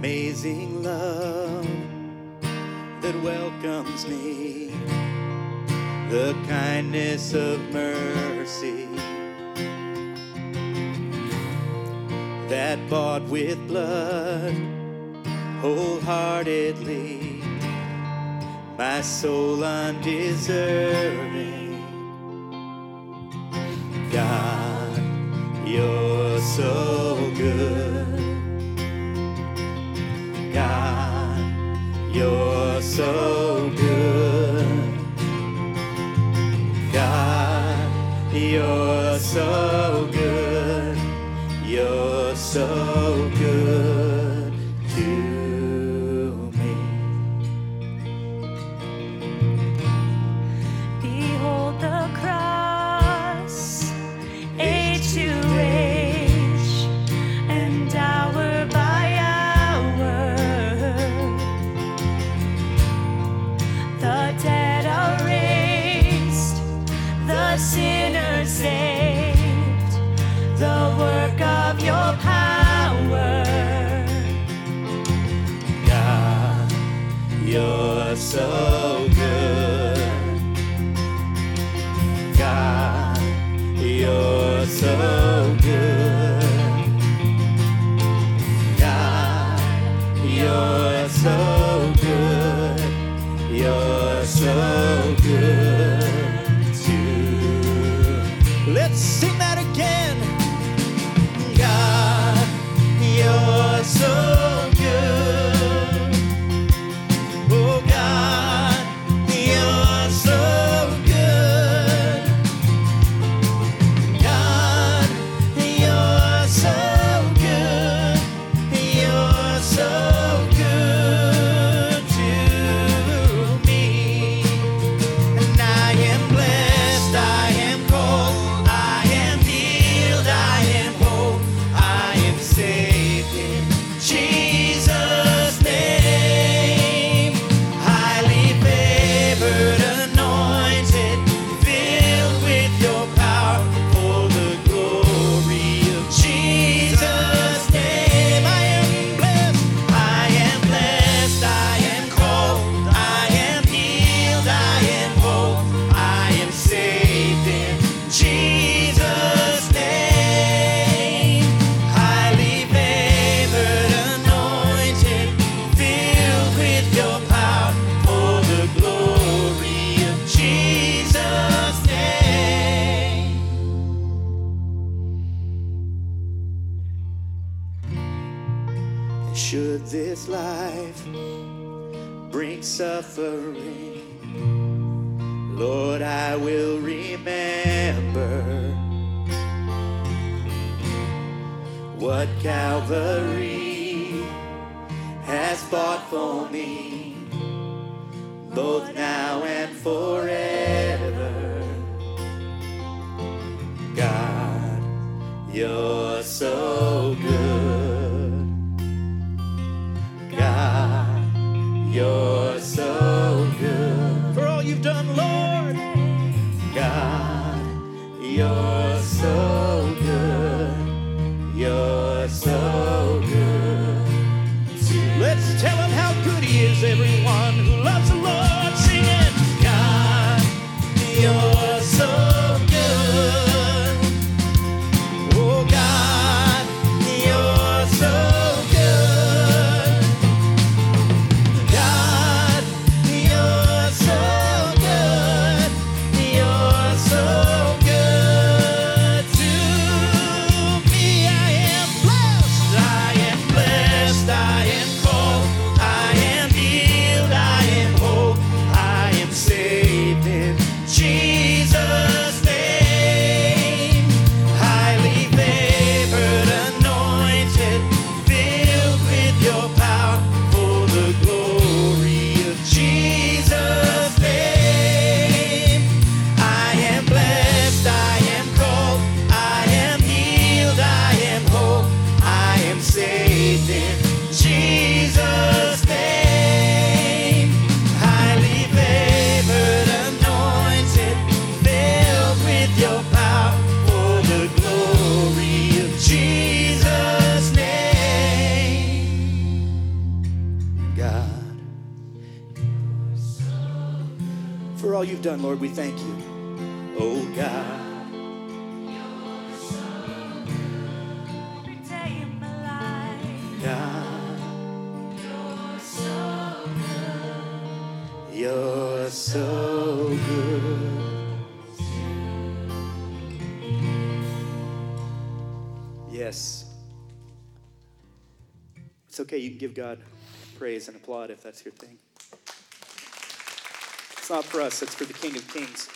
amazing love that welcomes me, the kindness of mercy that bought with blood wholeheartedly my soul undeserving. God, you're so. God, you're so good. God, you're so the world. Should this life bring suffering, Lord, I will remember what Calvary has bought for me, both now and forever. God, you're so good. You're so good. You're so all you've done, Lord, we thank you. Oh God. You're so good. Yes. It's okay, you can give God praise and applaud if that's your thing. Not for us, it's for the King of Kings.